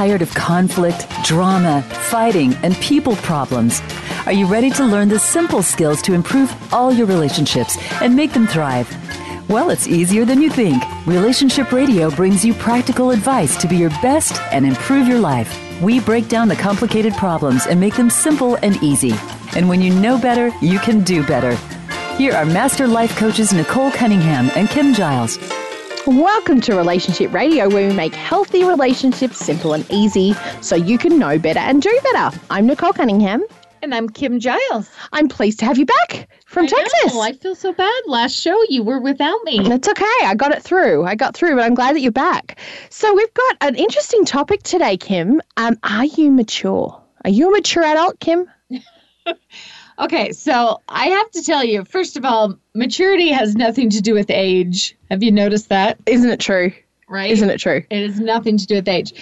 tired of conflict, drama, fighting, and people problems? Are you ready to learn the simple skills to improve all your relationships and make them thrive? Well, it's easier than you think. Relationship Radio brings you practical advice to be your best and improve your life. We break down the complicated problems and make them simple and easy. And when you know better, you can do better. Here are master life coaches Nicole Cunningham and Kim Giles. Welcome to Relationship Radio, where we make healthy relationships simple and easy so you can know better and do better. I'm Nicole Cunningham. And I'm Kim Giles. I'm pleased to have you back from I Texas. Know, I feel so bad. Last show you were without me. That's okay. I got it through. I got through, but I'm glad that you're back. So we've got an interesting topic today, Kim. Um, are you mature? Are you a mature adult, Kim? okay, so I have to tell you, first of all, maturity has nothing to do with age. Have you noticed that? Isn't it true? Right? Isn't it true? It has nothing to do with age.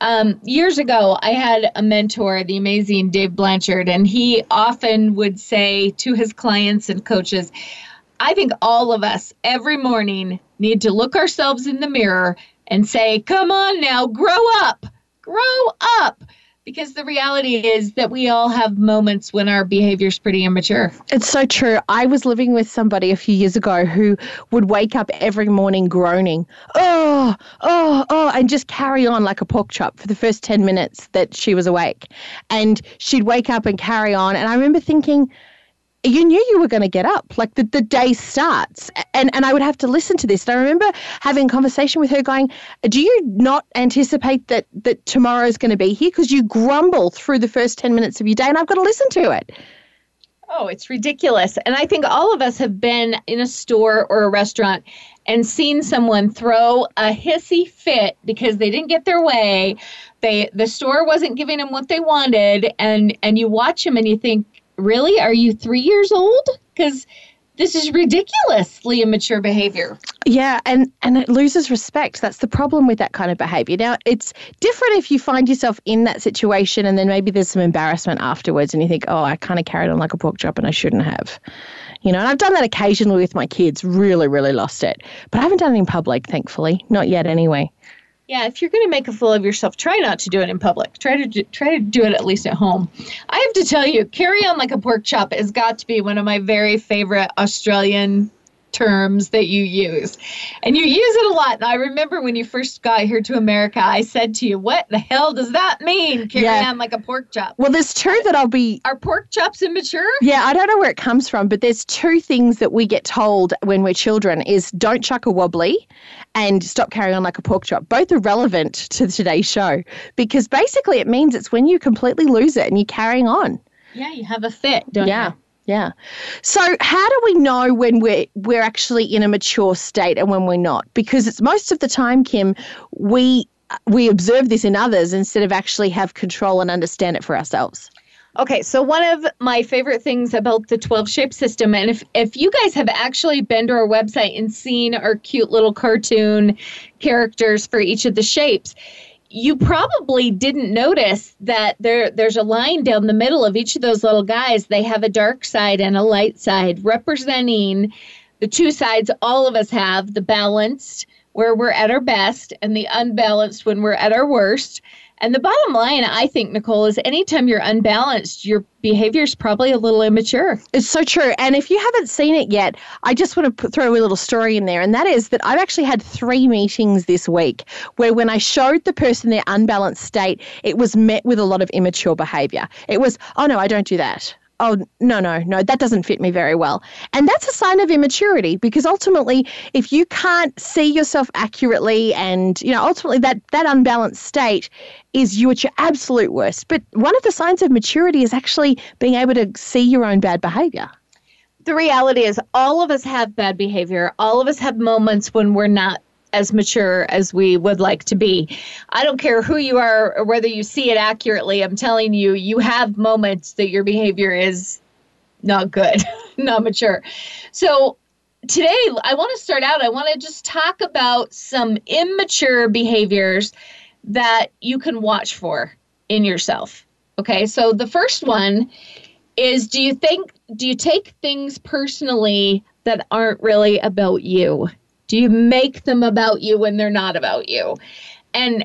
Um, years ago, I had a mentor, the amazing Dave Blanchard, and he often would say to his clients and coaches, I think all of us every morning need to look ourselves in the mirror and say, Come on now, grow up, grow up because the reality is that we all have moments when our behavior is pretty immature. It's so true. I was living with somebody a few years ago who would wake up every morning groaning, oh, oh, oh, and just carry on like a pork chop for the first 10 minutes that she was awake. And she'd wake up and carry on. And I remember thinking, you knew you were going to get up. Like the, the day starts. And and i would have to listen to this. And i remember having a conversation with her going do you not anticipate that that tomorrow's going to be here? Because you grumble through the first 10 minutes of your day and i've got to listen to it. Oh, it's ridiculous. And I think all of us have been in a store or a restaurant and seen someone throw a hissy fit because they didn't get their way. They the store wasn't giving them what they wanted and and you watch them and you think really? Are you three years old? Because this is ridiculously immature behavior. Yeah, and and it loses respect. That's the problem with that kind of behavior. Now, it's different if you find yourself in that situation and then maybe there's some embarrassment afterwards and you think, "Oh, I kind of carried on like a pork chop and I shouldn't have." You know, and I've done that occasionally with my kids, really really lost it. But I haven't done it in public, thankfully. Not yet anyway. Yeah, if you're going to make a fool of yourself, try not to do it in public. Try to do, try to do it at least at home. I have to tell you, carry on like a pork chop has got to be one of my very favorite Australian terms that you use. And you use it a lot. And I remember when you first got here to America, I said to you, What the hell does that mean? Carry yeah. on like a pork chop. Well, there's two that I'll be. Are pork chops immature? Yeah, I don't know where it comes from, but there's two things that we get told when we're children is don't chuck a wobbly and stop carrying on like a pork chop. Both are relevant to today's show because basically it means it's when you completely lose it and you're carrying on. Yeah, you have a fit, don't yeah. you? Yeah. So how do we know when we're we're actually in a mature state and when we're not? Because it's most of the time, Kim, we we observe this in others instead of actually have control and understand it for ourselves. Okay, so one of my favorite things about the 12 shape system, and if, if you guys have actually been to our website and seen our cute little cartoon characters for each of the shapes, you probably didn't notice that there there's a line down the middle of each of those little guys. They have a dark side and a light side representing the two sides all of us have, the balanced where we're at our best and the unbalanced when we're at our worst. And the bottom line, I think, Nicole, is anytime you're unbalanced, your behavior is probably a little immature. It's so true. And if you haven't seen it yet, I just want to put, throw a little story in there. And that is that I've actually had three meetings this week where when I showed the person their unbalanced state, it was met with a lot of immature behavior. It was, oh no, I don't do that oh no no no that doesn't fit me very well. And that's a sign of immaturity because ultimately if you can't see yourself accurately and you know ultimately that that unbalanced state is you at your absolute worst. But one of the signs of maturity is actually being able to see your own bad behavior. The reality is all of us have bad behavior. All of us have moments when we're not as mature as we would like to be. I don't care who you are or whether you see it accurately. I'm telling you, you have moments that your behavior is not good, not mature. So, today I want to start out, I want to just talk about some immature behaviors that you can watch for in yourself. Okay, so the first one is do you think, do you take things personally that aren't really about you? Do you make them about you when they're not about you? And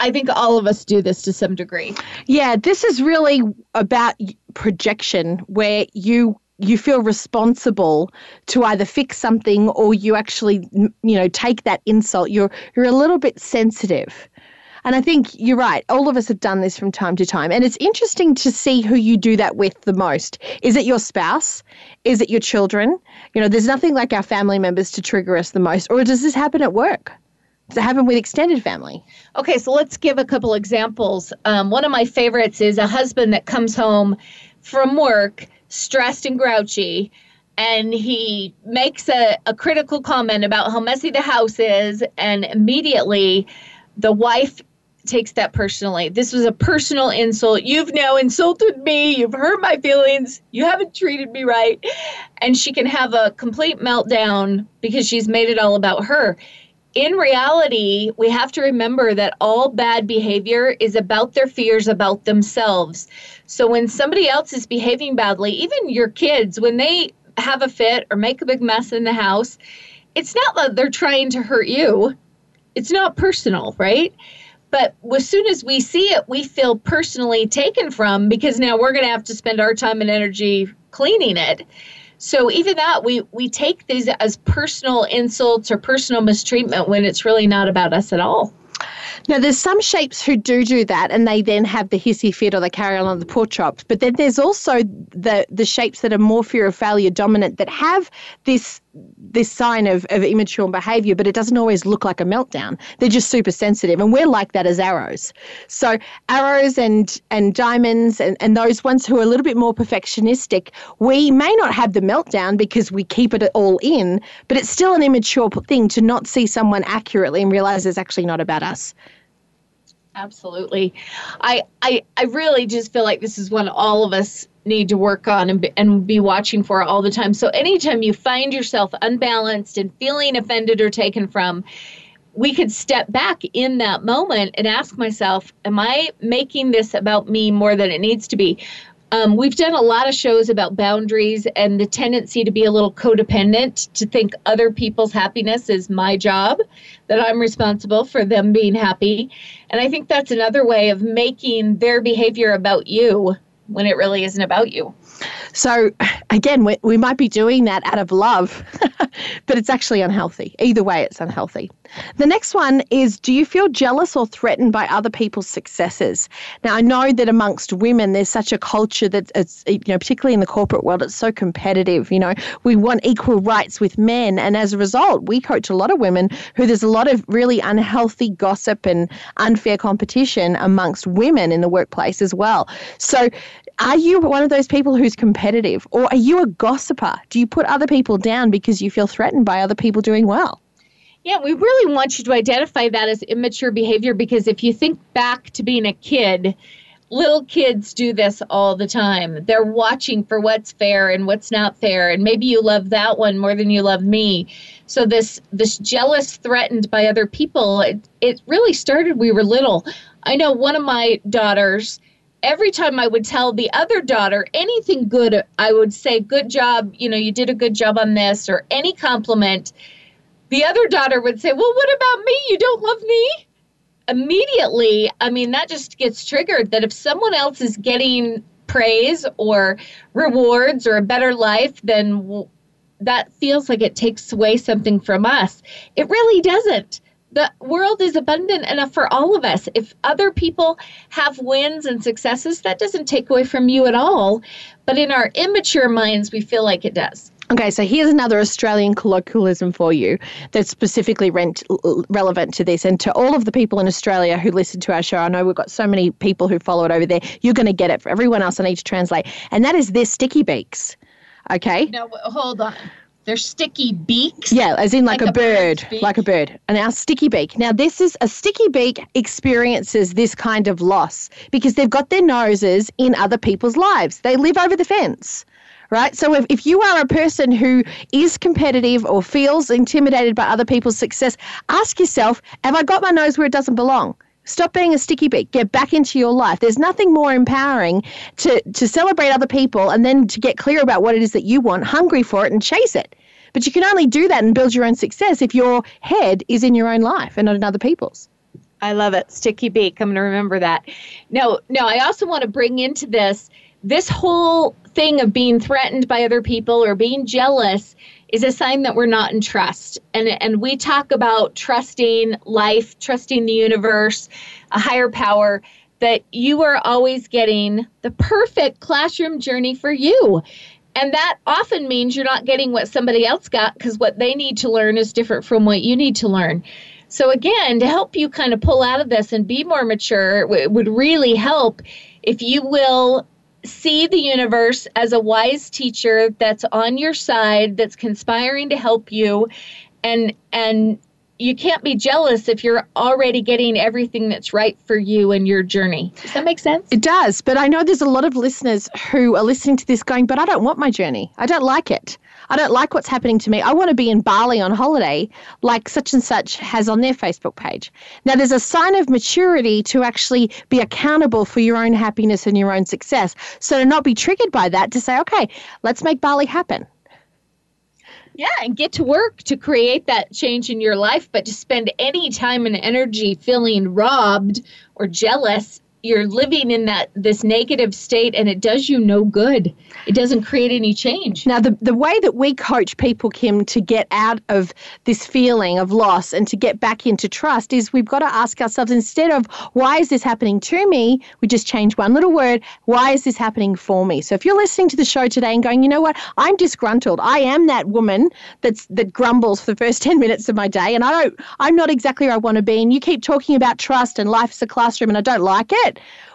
I think all of us do this to some degree. Yeah, this is really about projection where you you feel responsible to either fix something or you actually you know take that insult you're you're a little bit sensitive and I think you're right. All of us have done this from time to time. And it's interesting to see who you do that with the most. Is it your spouse? Is it your children? You know, there's nothing like our family members to trigger us the most. Or does this happen at work? Does it happen with extended family? Okay, so let's give a couple examples. Um, one of my favorites is a husband that comes home from work stressed and grouchy and he makes a, a critical comment about how messy the house is and immediately the wife takes that personally. This was a personal insult. You've now insulted me. You've hurt my feelings. You haven't treated me right. And she can have a complete meltdown because she's made it all about her. In reality, we have to remember that all bad behavior is about their fears about themselves. So when somebody else is behaving badly, even your kids, when they have a fit or make a big mess in the house, it's not that they're trying to hurt you. It's not personal, right? But as soon as we see it, we feel personally taken from because now we're going to have to spend our time and energy cleaning it. So even that, we we take these as personal insults or personal mistreatment when it's really not about us at all. Now, there's some shapes who do do that, and they then have the hissy fit or they carry on the pork chops. But then there's also the the shapes that are more fear of failure dominant that have this this sign of, of immature behavior, but it doesn't always look like a meltdown. They're just super sensitive. And we're like that as arrows. So arrows and and diamonds and, and those ones who are a little bit more perfectionistic, we may not have the meltdown because we keep it all in, but it's still an immature thing to not see someone accurately and realize it's actually not about us. Absolutely. I, I I really just feel like this is one all of us need to work on and be, and be watching for all the time. So anytime you find yourself unbalanced and feeling offended or taken from, we could step back in that moment and ask myself, am I making this about me more than it needs to be? Um, we've done a lot of shows about boundaries and the tendency to be a little codependent, to think other people's happiness is my job, that I'm responsible for them being happy. And I think that's another way of making their behavior about you when it really isn't about you. So, again, we, we might be doing that out of love, but it's actually unhealthy. Either way, it's unhealthy. The next one is Do you feel jealous or threatened by other people's successes? Now, I know that amongst women, there's such a culture that it's, you know, particularly in the corporate world, it's so competitive. You know, we want equal rights with men. And as a result, we coach a lot of women who there's a lot of really unhealthy gossip and unfair competition amongst women in the workplace as well. So, are you one of those people who's competitive or are you a gossiper? Do you put other people down because you feel threatened by other people doing well? Yeah, we really want you to identify that as immature behavior because if you think back to being a kid, little kids do this all the time. They're watching for what's fair and what's not fair, and maybe you love that one more than you love me. So this this jealous, threatened by other people, it, it really started. We were little. I know one of my daughters. Every time I would tell the other daughter anything good, I would say, "Good job! You know, you did a good job on this," or any compliment the other daughter would say, Well, what about me? You don't love me? Immediately, I mean, that just gets triggered that if someone else is getting praise or rewards or a better life, then that feels like it takes away something from us. It really doesn't. The world is abundant enough for all of us. If other people have wins and successes, that doesn't take away from you at all. But in our immature minds, we feel like it does. Okay, so here's another Australian colloquialism for you that's specifically rent, relevant to this. And to all of the people in Australia who listen to our show, I know we've got so many people who follow it over there. You're going to get it. For everyone else, I need to translate. And that is this sticky beaks. Okay? No, hold on. They're sticky beaks? Yeah, as in like, like a, a bird, like a bird. And our sticky beak. Now, this is a sticky beak experiences this kind of loss because they've got their noses in other people's lives. They live over the fence right? So if, if you are a person who is competitive or feels intimidated by other people's success, ask yourself, have I got my nose where it doesn't belong? Stop being a sticky beak. Get back into your life. There's nothing more empowering to, to celebrate other people and then to get clear about what it is that you want, hungry for it, and chase it. But you can only do that and build your own success if your head is in your own life and not in other people's. I love it. Sticky beak. I'm going to remember that. No, no, I also want to bring into this this whole thing of being threatened by other people or being jealous is a sign that we're not in trust. And and we talk about trusting life, trusting the universe, a higher power that you are always getting the perfect classroom journey for you. And that often means you're not getting what somebody else got because what they need to learn is different from what you need to learn. So, again, to help you kind of pull out of this and be more mature, it would really help if you will see the universe as a wise teacher that's on your side, that's conspiring to help you, and and you can't be jealous if you're already getting everything that's right for you and your journey. Does that make sense? It does, but I know there's a lot of listeners who are listening to this going, but I don't want my journey. I don't like it. I don't like what's happening to me. I want to be in Bali on holiday, like such and such has on their Facebook page. Now, there's a sign of maturity to actually be accountable for your own happiness and your own success. So, to not be triggered by that, to say, okay, let's make Bali happen. Yeah, and get to work to create that change in your life, but to spend any time and energy feeling robbed or jealous you're living in that this negative state and it does you no good. It doesn't create any change. Now the, the way that we coach people kim to get out of this feeling of loss and to get back into trust is we've got to ask ourselves instead of why is this happening to me? we just change one little word why is this happening for me? So if you're listening to the show today and going you know what? I'm disgruntled. I am that woman that's that grumbles for the first 10 minutes of my day and i don't i'm not exactly where i want to be. And you keep talking about trust and life is a classroom and i don't like it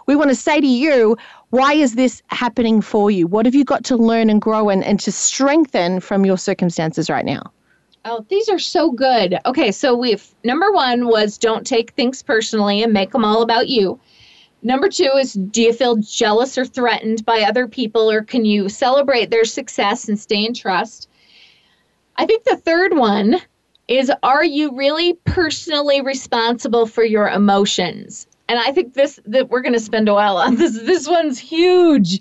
We want to say to you, why is this happening for you? What have you got to learn and grow and, and to strengthen from your circumstances right now? Oh, these are so good. Okay, so we've number one was don't take things personally and make them all about you. Number two is do you feel jealous or threatened by other people, or can you celebrate their success and stay in trust? I think the third one is are you really personally responsible for your emotions? And I think this that we're going to spend a while on this. This one's huge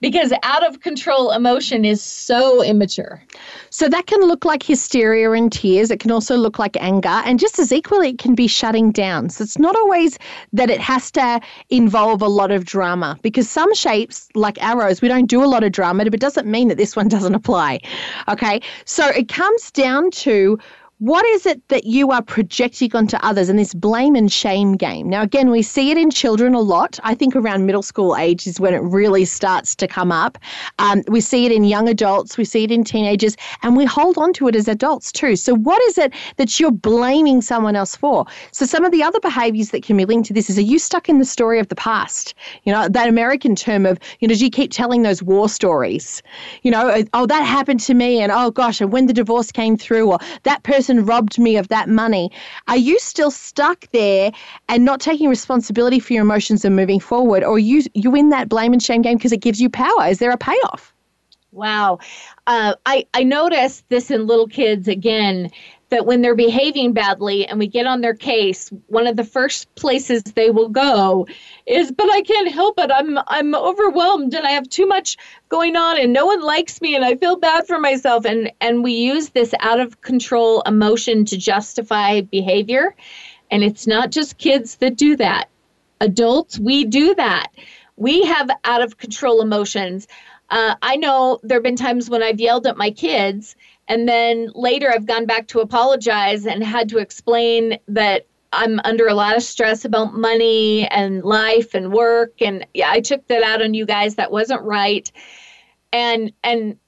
because out of control emotion is so immature. So that can look like hysteria and tears. It can also look like anger, and just as equally, it can be shutting down. So it's not always that it has to involve a lot of drama because some shapes, like arrows, we don't do a lot of drama, but it doesn't mean that this one doesn't apply. Okay, so it comes down to what is it that you are projecting onto others in this blame and shame game? Now, again, we see it in children a lot. I think around middle school age is when it really starts to come up. Um, we see it in young adults, we see it in teenagers, and we hold on to it as adults too. So, what is it that you're blaming someone else for? So, some of the other behaviors that can be linked to this is are you stuck in the story of the past? You know, that American term of, you know, do you keep telling those war stories? You know, oh, that happened to me, and oh gosh, and when the divorce came through, or that person person robbed me of that money. Are you still stuck there and not taking responsibility for your emotions and moving forward? Or you you win that blame and shame game because it gives you power? Is there a payoff? Wow. Uh, I, I noticed this in little kids again that when they're behaving badly and we get on their case, one of the first places they will go is, "But I can't help it. I'm I'm overwhelmed and I have too much going on and no one likes me and I feel bad for myself." And and we use this out of control emotion to justify behavior, and it's not just kids that do that. Adults, we do that. We have out of control emotions. Uh, I know there have been times when I've yelled at my kids and then later, I've gone back to apologize and had to explain that I'm under a lot of stress about money and life and work. And yeah, I took that out on you guys. That wasn't right. And, and,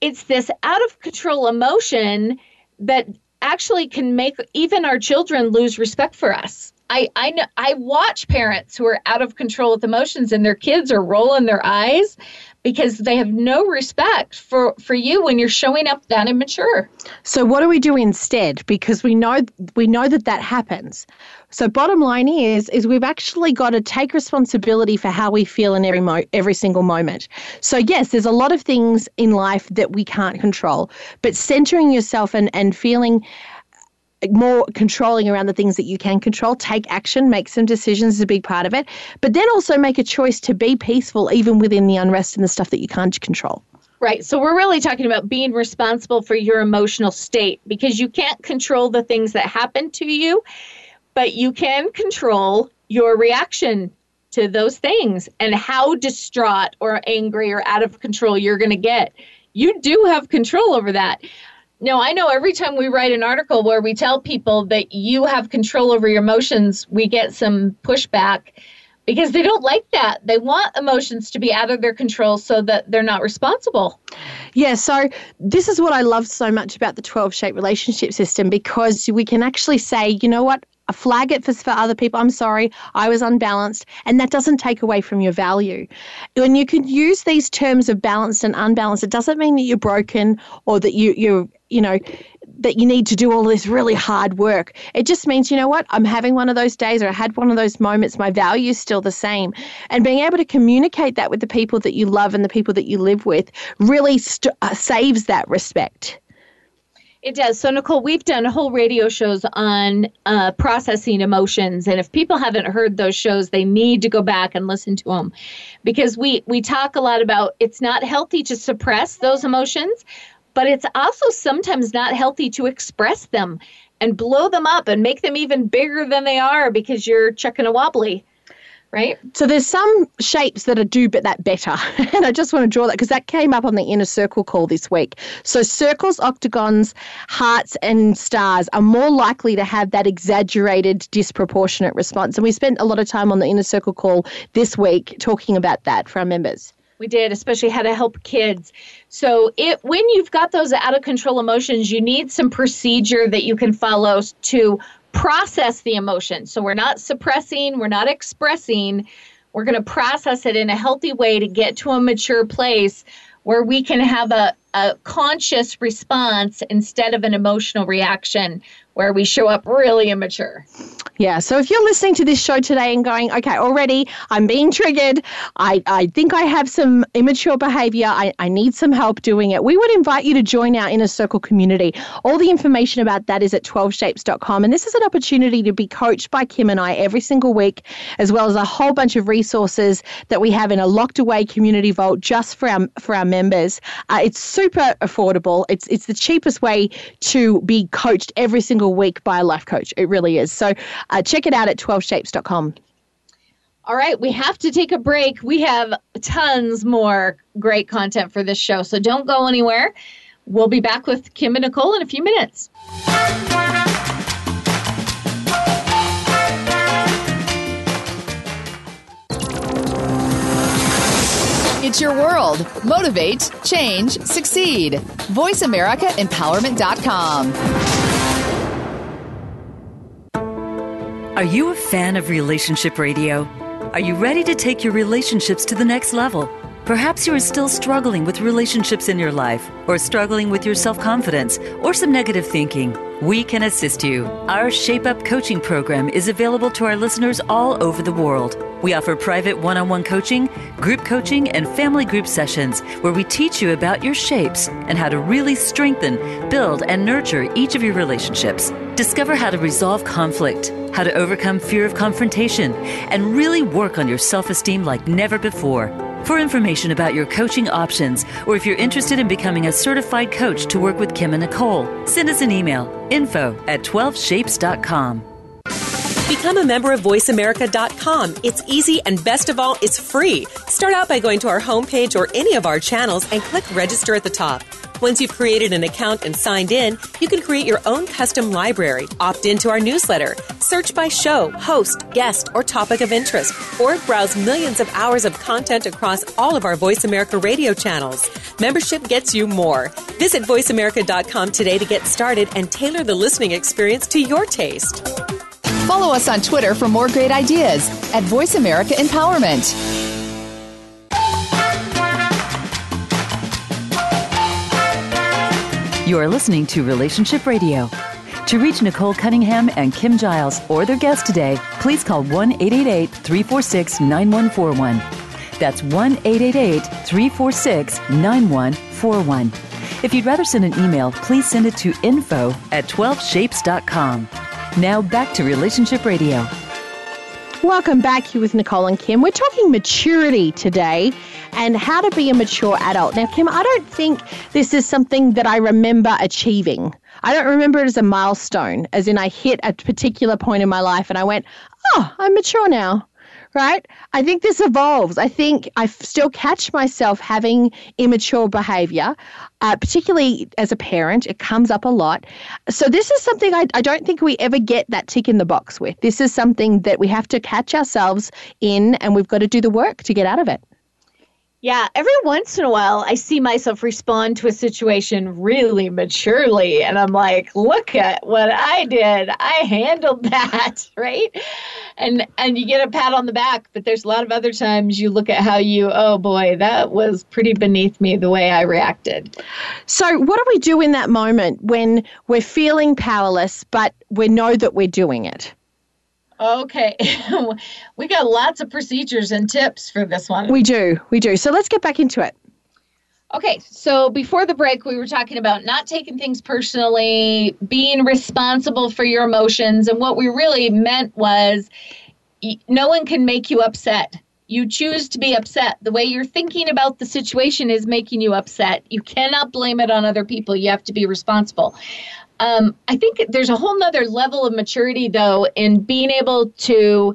it's this out of control emotion that actually can make even our children lose respect for us. I I know I watch parents who are out of control with emotions and their kids are rolling their eyes because they have no respect for for you when you're showing up that immature. So what do we do instead? Because we know we know that that happens. So bottom line is is we've actually got to take responsibility for how we feel in every mo- every single moment. So yes, there's a lot of things in life that we can't control, but centering yourself and and feeling more controlling around the things that you can control. Take action, make some decisions is a big part of it. But then also make a choice to be peaceful even within the unrest and the stuff that you can't control. Right. So we're really talking about being responsible for your emotional state because you can't control the things that happen to you. but you can control your reaction to those things and how distraught or angry or out of control you're going to get. You do have control over that. Now, I know every time we write an article where we tell people that you have control over your emotions, we get some pushback because they don't like that. They want emotions to be out of their control so that they're not responsible. Yeah, so this is what I love so much about the 12 shape relationship system because we can actually say, you know what, flag it for, for other people. I'm sorry, I was unbalanced. And that doesn't take away from your value. When you can use these terms of balanced and unbalanced, it doesn't mean that you're broken or that you, you're, you know, that you need to do all this really hard work. It just means, you know what, I'm having one of those days or I had one of those moments. My value is still the same. And being able to communicate that with the people that you love and the people that you live with really st- uh, saves that respect. It does. So, Nicole, we've done whole radio shows on uh, processing emotions, and if people haven't heard those shows, they need to go back and listen to them, because we we talk a lot about it's not healthy to suppress those emotions, but it's also sometimes not healthy to express them and blow them up and make them even bigger than they are because you're chucking a wobbly right? So there's some shapes that are do but that better. and I just want to draw that because that came up on the inner circle call this week. So circles, octagons, hearts and stars are more likely to have that exaggerated disproportionate response. And we spent a lot of time on the inner circle call this week talking about that for our members. We did, especially how to help kids. So, it when you've got those out of control emotions, you need some procedure that you can follow to process the emotion. So we're not suppressing, we're not expressing. We're going to process it in a healthy way to get to a mature place where we can have a, a conscious response instead of an emotional reaction where we show up really immature. Yeah. So if you're listening to this show today and going, okay, already I'm being triggered, I, I think I have some immature behavior, I, I need some help doing it, we would invite you to join our inner circle community. All the information about that is at 12shapes.com. And this is an opportunity to be coached by Kim and I every single week, as well as a whole bunch of resources that we have in a locked away community vault just for our, for our members. Uh, it's super affordable. It's, it's the cheapest way to be coached every single week by a life coach. It really is. So uh, check it out at 12shapes.com. All right, we have to take a break. We have tons more great content for this show, so don't go anywhere. We'll be back with Kim and Nicole in a few minutes. It's your world. Motivate, change, succeed. VoiceAmericaEmpowerment.com. Are you a fan of relationship radio? Are you ready to take your relationships to the next level? Perhaps you are still struggling with relationships in your life, or struggling with your self confidence, or some negative thinking. We can assist you. Our Shape Up coaching program is available to our listeners all over the world. We offer private one on one coaching, group coaching, and family group sessions where we teach you about your shapes and how to really strengthen, build, and nurture each of your relationships. Discover how to resolve conflict, how to overcome fear of confrontation, and really work on your self esteem like never before. For information about your coaching options, or if you're interested in becoming a certified coach to work with Kim and Nicole, send us an email info at 12shapes.com. Become a member of VoiceAmerica.com. It's easy and best of all, it's free. Start out by going to our homepage or any of our channels and click register at the top. Once you've created an account and signed in, you can create your own custom library, opt into our newsletter, search by show, host, guest, or topic of interest, or browse millions of hours of content across all of our Voice America radio channels. Membership gets you more. Visit VoiceAmerica.com today to get started and tailor the listening experience to your taste. Follow us on Twitter for more great ideas at Voice America Empowerment. You are listening to Relationship Radio. To reach Nicole Cunningham and Kim Giles or their guest today, please call 1 888 346 9141. That's 1 888 346 9141. If you'd rather send an email, please send it to info at 12shapes.com. Now back to Relationship Radio. Welcome back here with Nicole and Kim. We're talking maturity today and how to be a mature adult. Now, Kim, I don't think this is something that I remember achieving. I don't remember it as a milestone, as in I hit a particular point in my life and I went, oh, I'm mature now right? I think this evolves. I think I still catch myself having immature behavior, uh, particularly as a parent. It comes up a lot. So, this is something I, I don't think we ever get that tick in the box with. This is something that we have to catch ourselves in, and we've got to do the work to get out of it. Yeah, every once in a while, I see myself respond to a situation really maturely, and I'm like, "Look at what I did! I handled that, right?" And and you get a pat on the back, but there's a lot of other times you look at how you, oh boy, that was pretty beneath me the way I reacted. So, what do we do in that moment when we're feeling powerless, but we know that we're doing it? Okay. we got lots of procedures and tips for this one. We do. We do. So let's get back into it. Okay, so before the break, we were talking about not taking things personally, being responsible for your emotions. And what we really meant was no one can make you upset. You choose to be upset. The way you're thinking about the situation is making you upset. You cannot blame it on other people. You have to be responsible. Um, I think there's a whole nother level of maturity, though, in being able to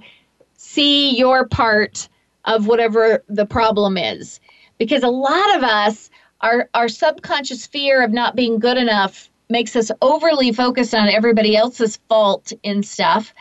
see your part of whatever the problem is. Because a lot of us, our, our subconscious fear of not being good enough makes us overly focused on everybody else's fault in stuff.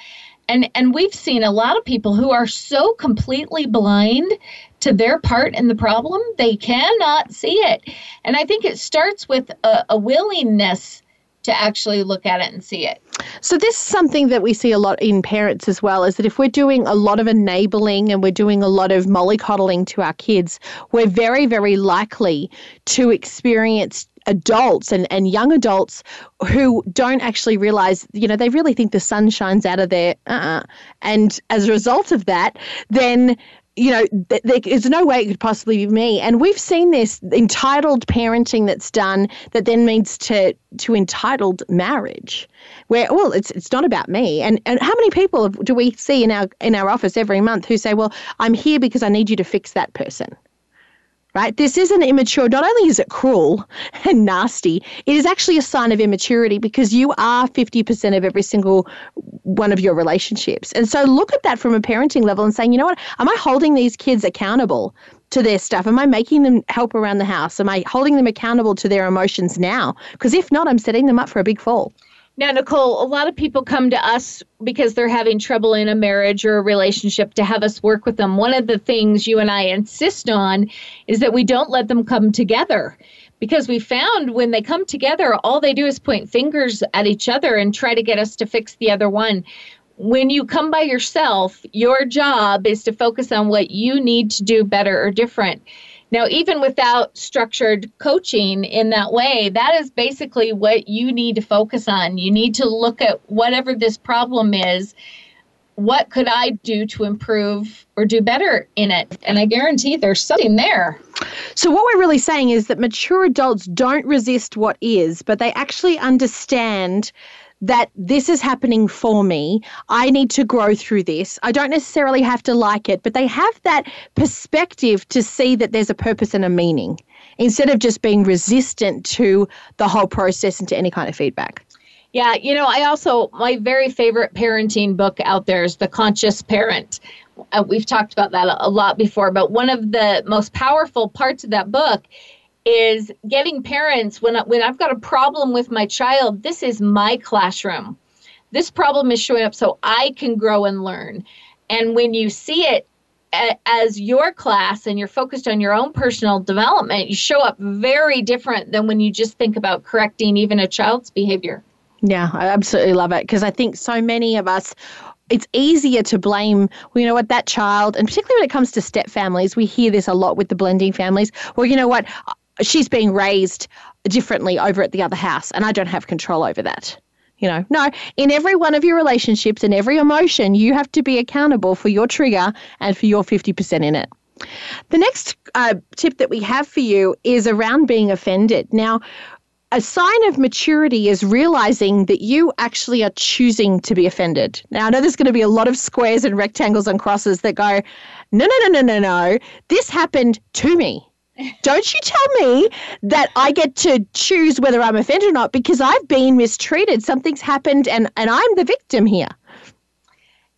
And, and we've seen a lot of people who are so completely blind to their part in the problem, they cannot see it. And I think it starts with a, a willingness to actually look at it and see it. So this is something that we see a lot in parents as well is that if we're doing a lot of enabling and we're doing a lot of mollycoddling to our kids, we're very very likely to experience adults and, and young adults who don't actually realize, you know, they really think the sun shines out of their, uh-uh. and as a result of that, then you know, there's no way it could possibly be me. And we've seen this entitled parenting that's done that then leads to to entitled marriage, where well, it's it's not about me. And and how many people do we see in our in our office every month who say, well, I'm here because I need you to fix that person right? This isn't immature. Not only is it cruel and nasty, it is actually a sign of immaturity because you are 50% of every single one of your relationships. And so look at that from a parenting level and saying, you know what, am I holding these kids accountable to their stuff? Am I making them help around the house? Am I holding them accountable to their emotions now? Because if not, I'm setting them up for a big fall. Now, Nicole, a lot of people come to us because they're having trouble in a marriage or a relationship to have us work with them. One of the things you and I insist on is that we don't let them come together because we found when they come together, all they do is point fingers at each other and try to get us to fix the other one. When you come by yourself, your job is to focus on what you need to do better or different. Now, even without structured coaching in that way, that is basically what you need to focus on. You need to look at whatever this problem is. What could I do to improve or do better in it? And I guarantee there's something there. So, what we're really saying is that mature adults don't resist what is, but they actually understand that this is happening for me. I need to grow through this. I don't necessarily have to like it, but they have that perspective to see that there's a purpose and a meaning instead of just being resistant to the whole process and to any kind of feedback. Yeah, you know, I also, my very favorite parenting book out there is The Conscious Parent. Uh, we've talked about that a lot before, but one of the most powerful parts of that book is getting parents when I, when I've got a problem with my child, this is my classroom. This problem is showing up so I can grow and learn. And when you see it as your class and you're focused on your own personal development, you show up very different than when you just think about correcting even a child's behavior. Yeah, I absolutely love it because I think so many of us it's easier to blame, you know what, that child, and particularly when it comes to step families, we hear this a lot with the blending families. Well, you know what, she's being raised differently over at the other house and I don't have control over that. You know, no, in every one of your relationships and every emotion, you have to be accountable for your trigger and for your 50% in it. The next uh, tip that we have for you is around being offended. Now, a sign of maturity is realizing that you actually are choosing to be offended. Now, I know there's going to be a lot of squares and rectangles and crosses that go, no, no, no, no, no, no. This happened to me. Don't you tell me that I get to choose whether I'm offended or not because I've been mistreated. Something's happened and, and I'm the victim here.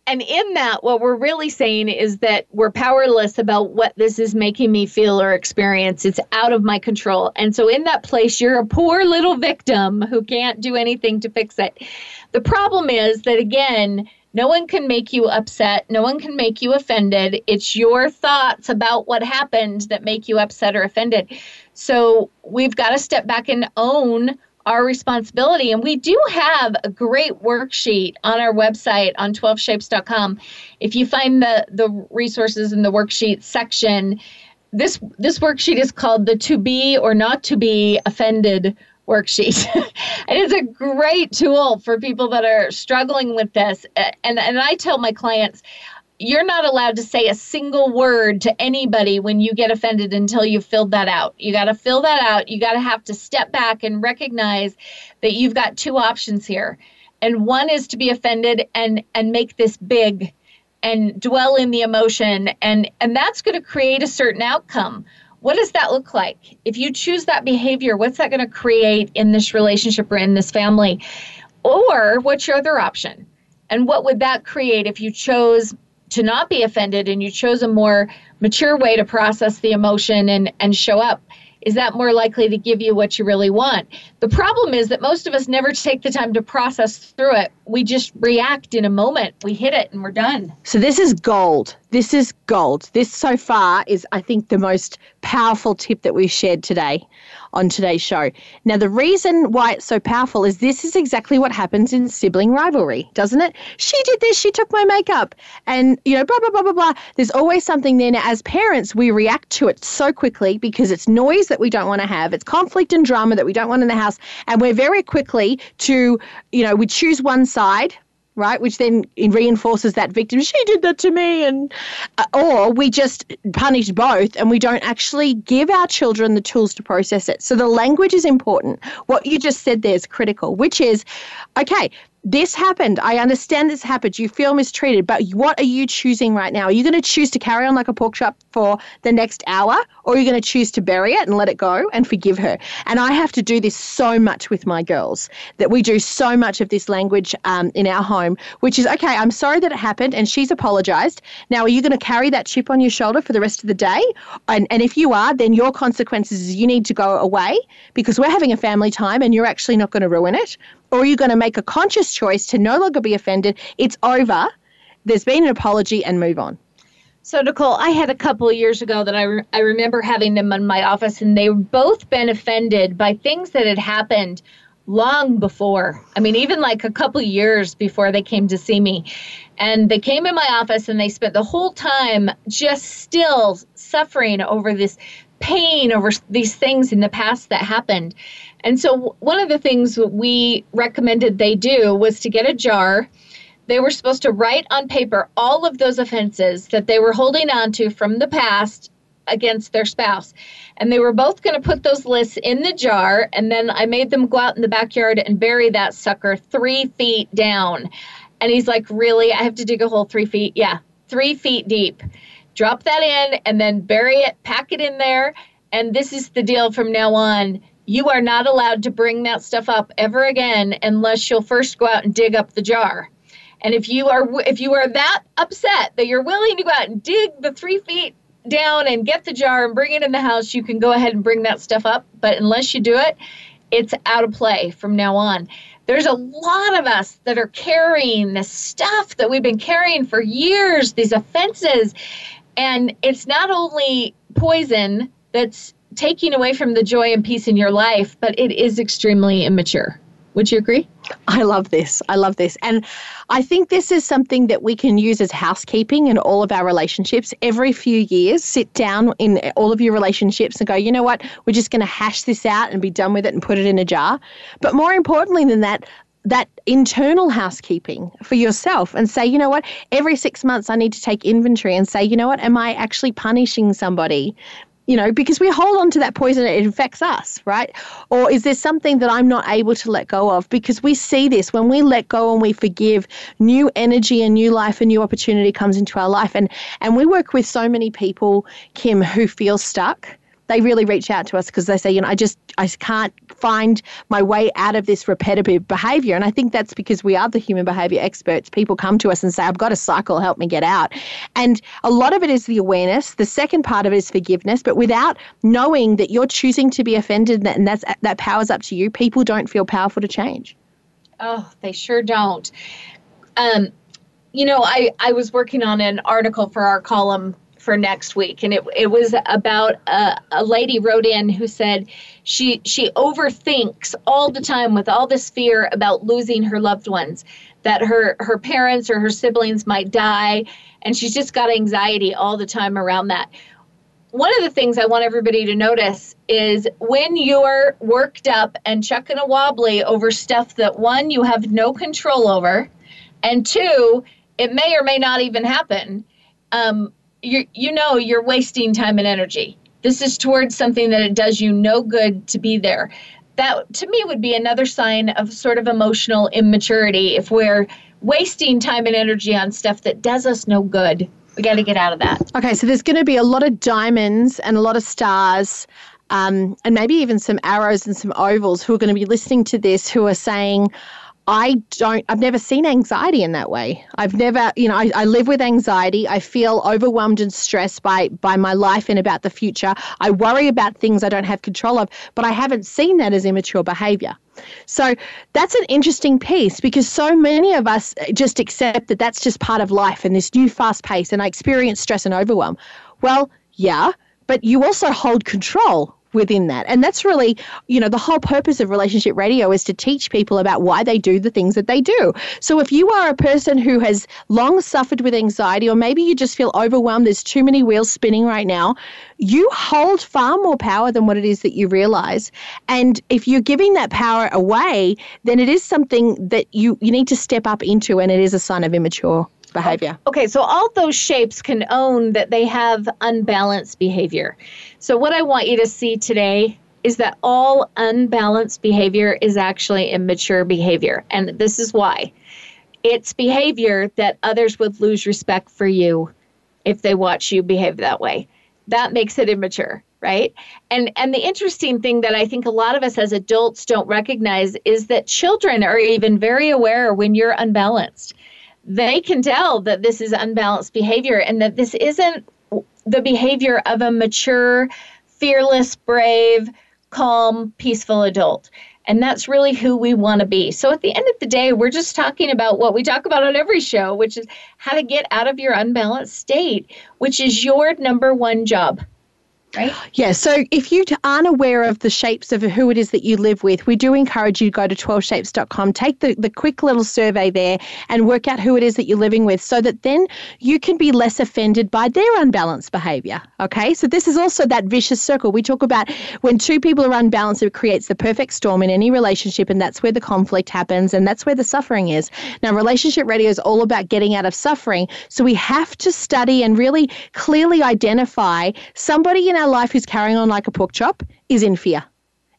And in that, what we're really saying is that we're powerless about what this is making me feel or experience. It's out of my control. And so, in that place, you're a poor little victim who can't do anything to fix it. The problem is that, again, no one can make you upset. No one can make you offended. It's your thoughts about what happened that make you upset or offended. So we've got to step back and own our responsibility. And we do have a great worksheet on our website on 12shapes.com. If you find the, the resources in the worksheet section, this this worksheet is called the to be or not to be offended worksheet. and it's a great tool for people that are struggling with this. And, and I tell my clients, you're not allowed to say a single word to anybody when you get offended until you've filled that out. You got to fill that out. You got to have to step back and recognize that you've got two options here. And one is to be offended and and make this big and dwell in the emotion and and that's going to create a certain outcome what does that look like? If you choose that behavior, what's that going to create in this relationship or in this family? Or what's your other option? And what would that create if you chose to not be offended and you chose a more mature way to process the emotion and, and show up? is that more likely to give you what you really want? The problem is that most of us never take the time to process through it. We just react in a moment. We hit it and we're done. So this is gold. This is gold. This so far is, I think, the most powerful tip that we've shared today on today's show. Now, the reason why it's so powerful is this is exactly what happens in sibling rivalry, doesn't it? She did this, she took my makeup, and, you know, blah, blah, blah, blah, blah. There's always something there. Now, as parents, we react to it so quickly because it's noise that we don't want to have, it's conflict and drama that we don't want in the house, and we're very quickly to, you know, we choose one side right? Which then reinforces that victim. She did that to me, and uh, or we just punish both, and we don't actually give our children the tools to process it. So the language is important. What you just said there is critical, which is, okay, this happened. I understand this happened. You feel mistreated, but what are you choosing right now? Are you going to choose to carry on like a pork chop for the next hour, or are you going to choose to bury it and let it go and forgive her? And I have to do this so much with my girls that we do so much of this language um, in our home, which is okay, I'm sorry that it happened, and she's apologized. Now, are you going to carry that chip on your shoulder for the rest of the day? And, and if you are, then your consequences is you need to go away because we're having a family time and you're actually not going to ruin it or are you going to make a conscious choice to no longer be offended? It's over. There's been an apology and move on. So, Nicole, I had a couple of years ago that I, re- I remember having them in my office, and they both been offended by things that had happened long before. I mean, even like a couple years before they came to see me. And they came in my office and they spent the whole time just still suffering over this pain over these things in the past that happened. And so, one of the things we recommended they do was to get a jar. They were supposed to write on paper all of those offenses that they were holding on to from the past against their spouse. And they were both going to put those lists in the jar. And then I made them go out in the backyard and bury that sucker three feet down. And he's like, Really? I have to dig a hole three feet? Yeah, three feet deep. Drop that in and then bury it, pack it in there. And this is the deal from now on you are not allowed to bring that stuff up ever again unless you'll first go out and dig up the jar. And if you are if you are that upset that you're willing to go out and dig the three feet down and get the jar and bring it in the house, you can go ahead and bring that stuff up. But unless you do it, it's out of play from now on. There's a lot of us that are carrying this stuff that we've been carrying for years, these offenses. And it's not only poison that's taking away from the joy and peace in your life, but it is extremely immature. Would you agree? I love this. I love this. And I think this is something that we can use as housekeeping in all of our relationships. Every few years, sit down in all of your relationships and go, you know what? We're just going to hash this out and be done with it and put it in a jar. But more importantly than that, that internal housekeeping for yourself and say, you know what, every six months I need to take inventory and say, you know what, am I actually punishing somebody you know, because we hold on to that poison, it infects us, right? Or is there something that I'm not able to let go of? Because we see this when we let go and we forgive, new energy and new life and new opportunity comes into our life. And and we work with so many people, Kim, who feel stuck they really reach out to us because they say, you know, I just I can't find my way out of this repetitive behavior. And I think that's because we are the human behavior experts. People come to us and say, I've got a cycle, help me get out. And a lot of it is the awareness. The second part of it is forgiveness. But without knowing that you're choosing to be offended and that's that power's up to you, people don't feel powerful to change. Oh, they sure don't. Um, you know, I, I was working on an article for our column for next week and it, it was about a, a lady wrote in who said she she overthinks all the time with all this fear about losing her loved ones that her her parents or her siblings might die and she's just got anxiety all the time around that one of the things I want everybody to notice is when you're worked up and chucking a wobbly over stuff that one, you have no control over, and two, it may or may not even happen. Um, you you know you're wasting time and energy. This is towards something that it does you no good to be there. That to me would be another sign of sort of emotional immaturity if we're wasting time and energy on stuff that does us no good. We got to get out of that. Okay, so there's going to be a lot of diamonds and a lot of stars. Um, and maybe even some arrows and some ovals who are going to be listening to this who are saying, I don't, I've never seen anxiety in that way. I've never, you know, I, I live with anxiety. I feel overwhelmed and stressed by, by my life and about the future. I worry about things I don't have control of, but I haven't seen that as immature behavior. So that's an interesting piece because so many of us just accept that that's just part of life and this new fast pace, and I experience stress and overwhelm. Well, yeah, but you also hold control within that. And that's really, you know, the whole purpose of relationship radio is to teach people about why they do the things that they do. So if you are a person who has long suffered with anxiety, or maybe you just feel overwhelmed, there's too many wheels spinning right now, you hold far more power than what it is that you realize. And if you're giving that power away, then it is something that you, you need to step up into, and it is a sign of immature behavior. Oh, okay, so all those shapes can own that they have unbalanced behavior. So, what I want you to see today is that all unbalanced behavior is actually immature behavior. And this is why it's behavior that others would lose respect for you if they watch you behave that way. That makes it immature right and and the interesting thing that i think a lot of us as adults don't recognize is that children are even very aware when you're unbalanced they can tell that this is unbalanced behavior and that this isn't the behavior of a mature, fearless, brave, calm, peaceful adult. And that's really who we want to be. So at the end of the day, we're just talking about what we talk about on every show, which is how to get out of your unbalanced state, which is your number one job right? Yeah. So if you aren't aware of the shapes of who it is that you live with, we do encourage you to go to 12shapes.com, take the, the quick little survey there and work out who it is that you're living with so that then you can be less offended by their unbalanced behavior. Okay. So this is also that vicious circle. We talk about when two people are unbalanced, it creates the perfect storm in any relationship, and that's where the conflict happens and that's where the suffering is. Now, relationship radio is all about getting out of suffering. So we have to study and really clearly identify somebody in our life who's carrying on like a pork chop is in fear.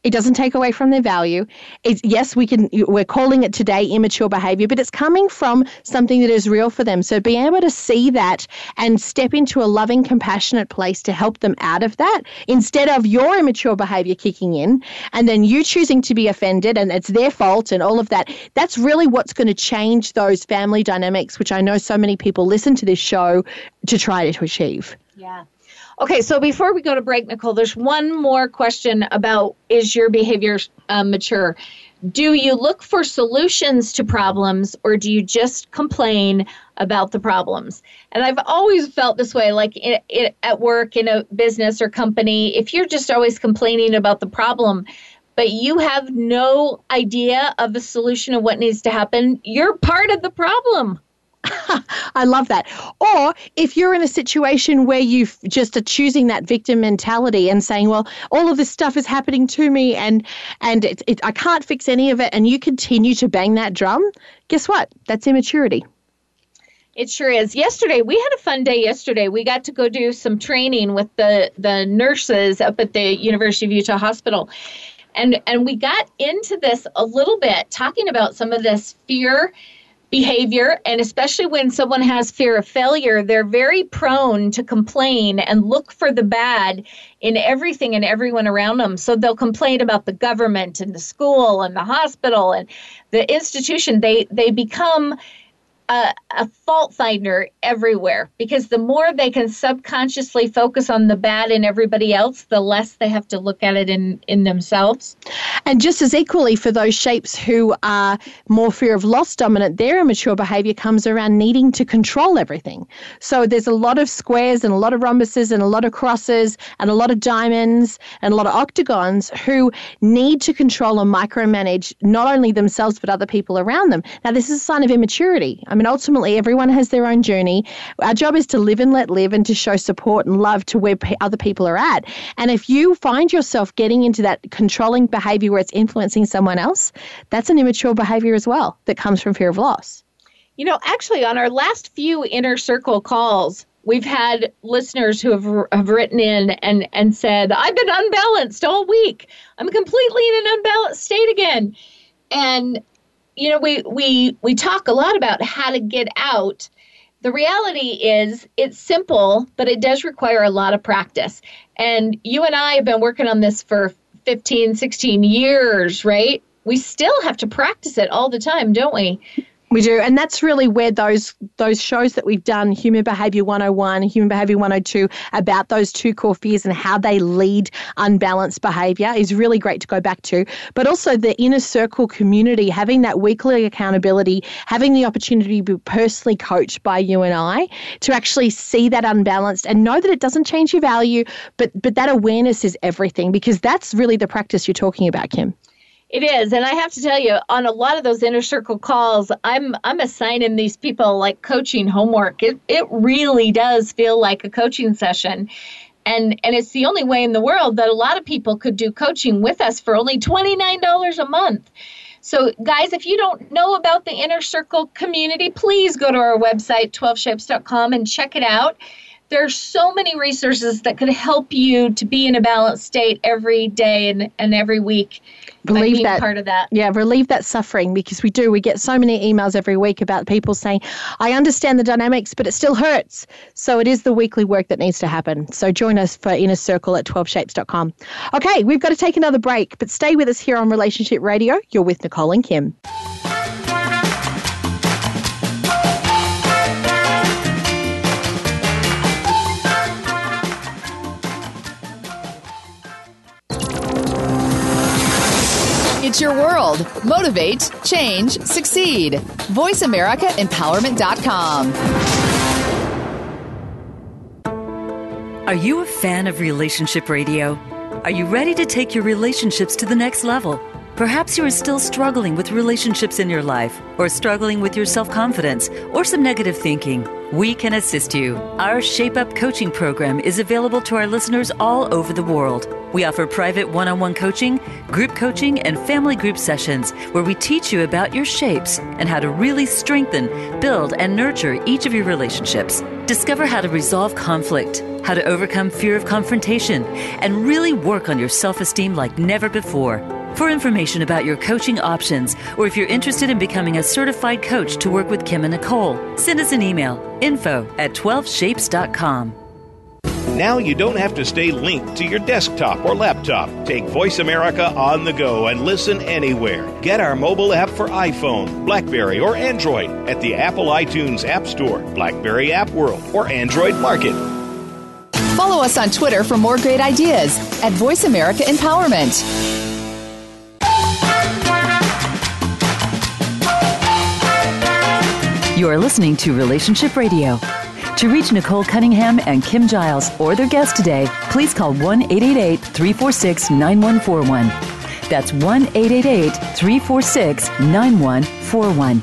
It doesn't take away from their value. It's, yes, we can. We're calling it today immature behavior, but it's coming from something that is real for them. So being able to see that and step into a loving, compassionate place to help them out of that, instead of your immature behavior kicking in and then you choosing to be offended and it's their fault and all of that. That's really what's going to change those family dynamics, which I know so many people listen to this show to try to achieve. Yeah. Okay, so before we go to break, Nicole, there's one more question about is your behavior uh, mature? Do you look for solutions to problems or do you just complain about the problems? And I've always felt this way like it, it, at work, in a business or company, if you're just always complaining about the problem, but you have no idea of the solution of what needs to happen, you're part of the problem. I love that. Or if you're in a situation where you just are choosing that victim mentality and saying, "Well, all of this stuff is happening to me, and and it, it, I can't fix any of it," and you continue to bang that drum, guess what? That's immaturity. It sure is. Yesterday, we had a fun day. Yesterday, we got to go do some training with the the nurses up at the University of Utah Hospital, and and we got into this a little bit, talking about some of this fear behavior and especially when someone has fear of failure they're very prone to complain and look for the bad in everything and everyone around them so they'll complain about the government and the school and the hospital and the institution. They they become a, a, fault finder everywhere because the more they can subconsciously focus on the bad in everybody else, the less they have to look at it in, in themselves. And just as equally for those shapes who are more fear of loss dominant, their immature behavior comes around needing to control everything. So there's a lot of squares and a lot of rhombuses and a lot of crosses and a lot of diamonds and a lot of octagons who need to control and micromanage not only themselves but other people around them. Now, this is a sign of immaturity. I mean, ultimately, everyone has their own journey. Our job is to live and let live and to show support and love to where other people are at. And if you find yourself getting into that controlling behavior where it's influencing someone else, that's an immature behavior as well that comes from fear of loss. You know, actually, on our last few inner circle calls, we've had listeners who have, have written in and, and said, I've been unbalanced all week. I'm completely in an unbalanced state again. And you know, we we we talk a lot about how to get out. The reality is it's simple, but it does require a lot of practice. And you and I have been working on this for 15, 16 years, right? We still have to practice it all the time, don't we? We do, and that's really where those those shows that we've done, Human Behavior 101, Human Behavior 102, about those two core fears and how they lead unbalanced behavior is really great to go back to. But also the inner circle community, having that weekly accountability, having the opportunity to be personally coached by you and I to actually see that unbalanced and know that it doesn't change your value, but but that awareness is everything because that's really the practice you're talking about, Kim. It is, and I have to tell you, on a lot of those inner circle calls, I'm I'm assigning these people like coaching homework. It it really does feel like a coaching session. And and it's the only way in the world that a lot of people could do coaching with us for only $29 a month. So, guys, if you don't know about the Inner Circle community, please go to our website, 12shapes.com, and check it out. There are so many resources that could help you to be in a balanced state every day and, and every week relieve that part of that. Yeah, relieve that suffering because we do. We get so many emails every week about people saying, "I understand the dynamics, but it still hurts." So it is the weekly work that needs to happen. So join us for Inner Circle at 12shapes.com. Okay, we've got to take another break, but stay with us here on Relationship Radio. You're with Nicole and Kim. It's your world. Motivate, change, succeed. VoiceAmericaEmpowerment.com. Are you a fan of relationship radio? Are you ready to take your relationships to the next level? Perhaps you are still struggling with relationships in your life, or struggling with your self confidence, or some negative thinking. We can assist you. Our Shape Up coaching program is available to our listeners all over the world. We offer private one on one coaching, group coaching, and family group sessions where we teach you about your shapes and how to really strengthen, build, and nurture each of your relationships. Discover how to resolve conflict, how to overcome fear of confrontation, and really work on your self esteem like never before. For information about your coaching options, or if you're interested in becoming a certified coach to work with Kim and Nicole, send us an email info at 12shapes.com. Now you don't have to stay linked to your desktop or laptop. Take Voice America on the go and listen anywhere. Get our mobile app for iPhone, Blackberry, or Android at the Apple iTunes App Store, Blackberry App World, or Android Market. Follow us on Twitter for more great ideas at Voice America Empowerment. You are listening to Relationship Radio. To reach Nicole Cunningham and Kim Giles or their guest today, please call 1 888 346 9141. That's 1 888 346 9141.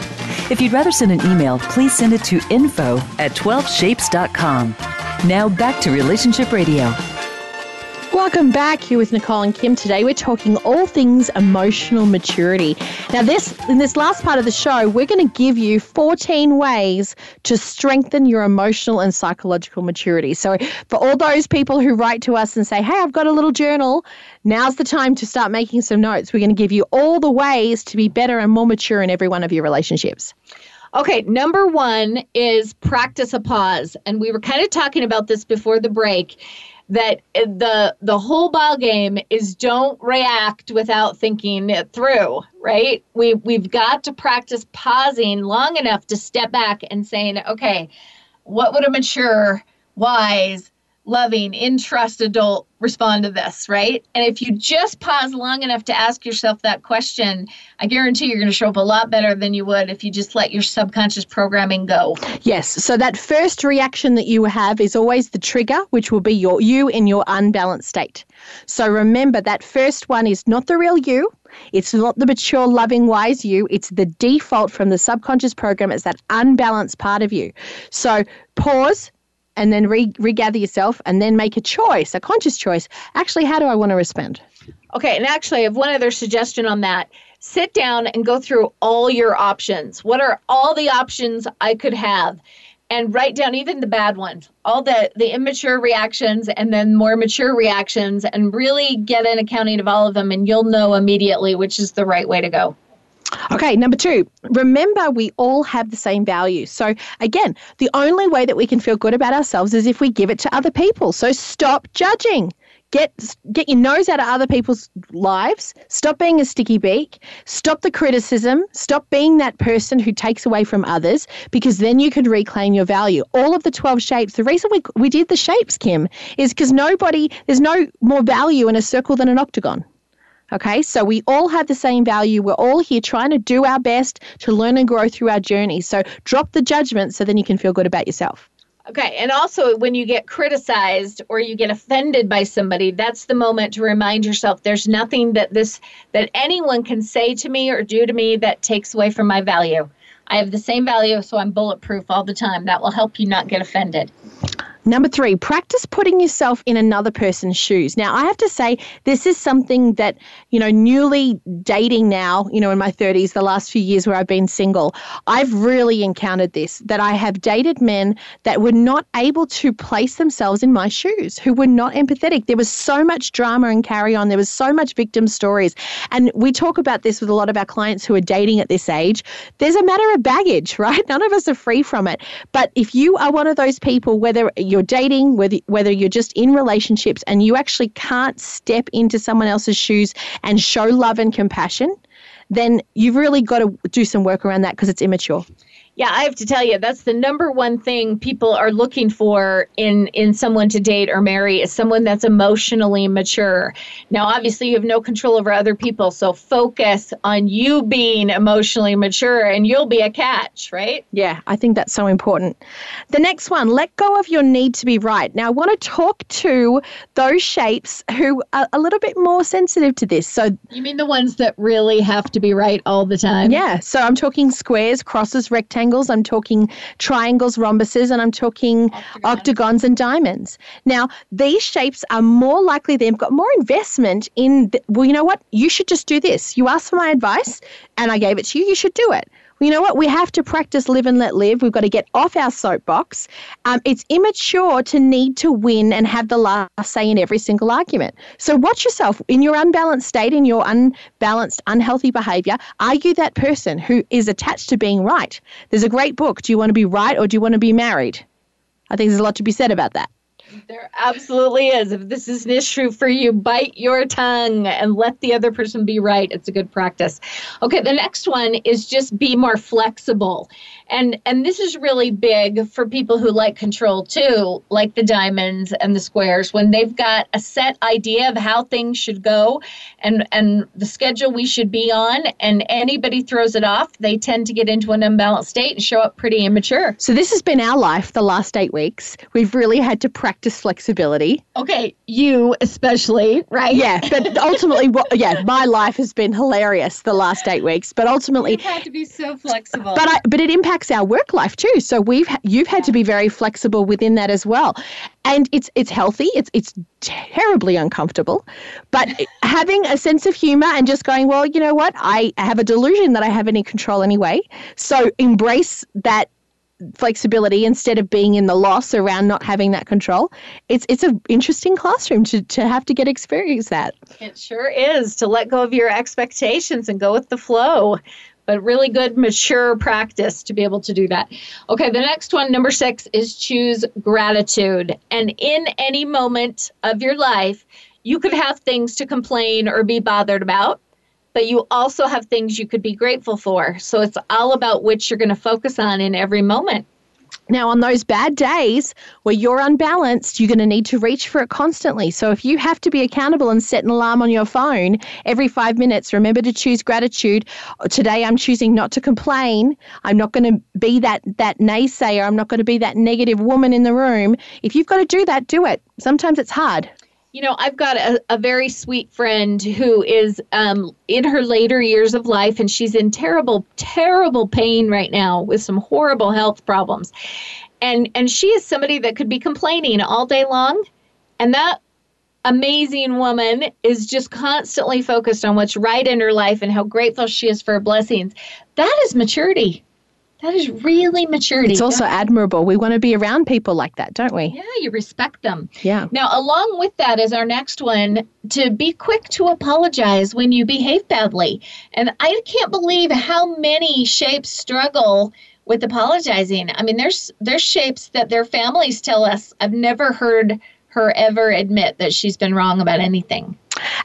If you'd rather send an email, please send it to info at 12shapes.com. Now back to Relationship Radio. Welcome back here with Nicole and Kim. Today we're talking all things emotional maturity. Now, this in this last part of the show, we're going to give you 14 ways to strengthen your emotional and psychological maturity. So, for all those people who write to us and say, "Hey, I've got a little journal," now's the time to start making some notes. We're going to give you all the ways to be better and more mature in every one of your relationships. Okay, number one is practice a pause. And we were kind of talking about this before the break that the the whole ball game is don't react without thinking it through right? We we've got to practice pausing long enough to step back and saying okay what would a mature wise loving, in trust adult respond to this, right? And if you just pause long enough to ask yourself that question, I guarantee you're going to show up a lot better than you would if you just let your subconscious programming go. Yes. So that first reaction that you have is always the trigger, which will be your you in your unbalanced state. So remember that first one is not the real you. It's not the mature, loving, wise you. It's the default from the subconscious program. It's that unbalanced part of you. So pause, and then re- regather yourself and then make a choice, a conscious choice. Actually, how do I want to respond? Okay, and actually, I have one other suggestion on that. Sit down and go through all your options. What are all the options I could have? And write down even the bad ones, all the, the immature reactions and then more mature reactions, and really get an accounting of all of them, and you'll know immediately which is the right way to go. Okay, number two, remember we all have the same value. So, again, the only way that we can feel good about ourselves is if we give it to other people. So, stop judging. Get, get your nose out of other people's lives. Stop being a sticky beak. Stop the criticism. Stop being that person who takes away from others because then you can reclaim your value. All of the 12 shapes, the reason we, we did the shapes, Kim, is because nobody, there's no more value in a circle than an octagon. Okay, so we all have the same value. We're all here trying to do our best to learn and grow through our journey. So drop the judgment so then you can feel good about yourself. Okay, and also when you get criticized or you get offended by somebody, that's the moment to remind yourself there's nothing that this that anyone can say to me or do to me that takes away from my value. I have the same value, so I'm bulletproof all the time. That will help you not get offended. Number three, practice putting yourself in another person's shoes. Now, I have to say, this is something that, you know, newly dating now, you know, in my 30s, the last few years where I've been single, I've really encountered this that I have dated men that were not able to place themselves in my shoes, who were not empathetic. There was so much drama and carry on, there was so much victim stories. And we talk about this with a lot of our clients who are dating at this age. There's a matter of baggage, right? None of us are free from it. But if you are one of those people, whether you you're dating, whether whether you're just in relationships and you actually can't step into someone else's shoes and show love and compassion, then you've really got to do some work around that because it's immature. Yeah, I have to tell you, that's the number one thing people are looking for in in someone to date or marry is someone that's emotionally mature. Now, obviously, you have no control over other people, so focus on you being emotionally mature, and you'll be a catch, right? Yeah, I think that's so important. The next one, let go of your need to be right. Now, I want to talk to those shapes who are a little bit more sensitive to this. So, you mean the ones that really have to be right all the time? Yeah. So I'm talking squares, crosses, rectangles rectangles, I'm talking triangles, rhombuses, and I'm talking octagons and diamonds. Now, these shapes are more likely, they've got more investment in, the, well, you know what? You should just do this. You asked for my advice and I gave it to you. You should do it you know what? We have to practice live and let live. We've got to get off our soapbox. Um, it's immature to need to win and have the last say in every single argument. So watch yourself in your unbalanced state, in your unbalanced, unhealthy behavior. Are you that person who is attached to being right. There's a great book. Do you want to be right or do you want to be married? I think there's a lot to be said about that. There absolutely is. If this is an issue for you, bite your tongue and let the other person be right. It's a good practice. Okay, the next one is just be more flexible. And and this is really big for people who like control too, like the diamonds and the squares when they've got a set idea of how things should go and and the schedule we should be on and anybody throws it off, they tend to get into an unbalanced state and show up pretty immature. So this has been our life the last 8 weeks. We've really had to practice flexibility. Okay, you especially, right? Yeah, but ultimately yeah, my life has been hilarious the last 8 weeks, but ultimately You've had to be so flexible. But I, but it impacts impacts our work life too. So we've you've had to be very flexible within that as well. And it's it's healthy. It's it's terribly uncomfortable, but having a sense of humor and just going, well, you know what? I have a delusion that I have any control anyway. So embrace that flexibility instead of being in the loss around not having that control. It's it's an interesting classroom to, to have to get experience that. It sure is to let go of your expectations and go with the flow but really good, mature practice to be able to do that. Okay, the next one, number six, is choose gratitude. And in any moment of your life, you could have things to complain or be bothered about, but you also have things you could be grateful for. So it's all about which you're going to focus on in every moment. Now, on those bad days where you're unbalanced, you're going to need to reach for it constantly. So, if you have to be accountable and set an alarm on your phone every five minutes, remember to choose gratitude. Today, I'm choosing not to complain. I'm not going to be that, that naysayer. I'm not going to be that negative woman in the room. If you've got to do that, do it. Sometimes it's hard. You know, I've got a, a very sweet friend who is um, in her later years of life, and she's in terrible, terrible pain right now with some horrible health problems. And and she is somebody that could be complaining all day long, and that amazing woman is just constantly focused on what's right in her life and how grateful she is for her blessings. That is maturity. That is really maturity. It's also admirable. We want to be around people like that, don't we? Yeah, you respect them. Yeah. Now, along with that is our next one to be quick to apologize when you behave badly. And I can't believe how many shapes struggle with apologizing. I mean, there's there's shapes that their families tell us I've never heard her ever admit that she's been wrong about anything.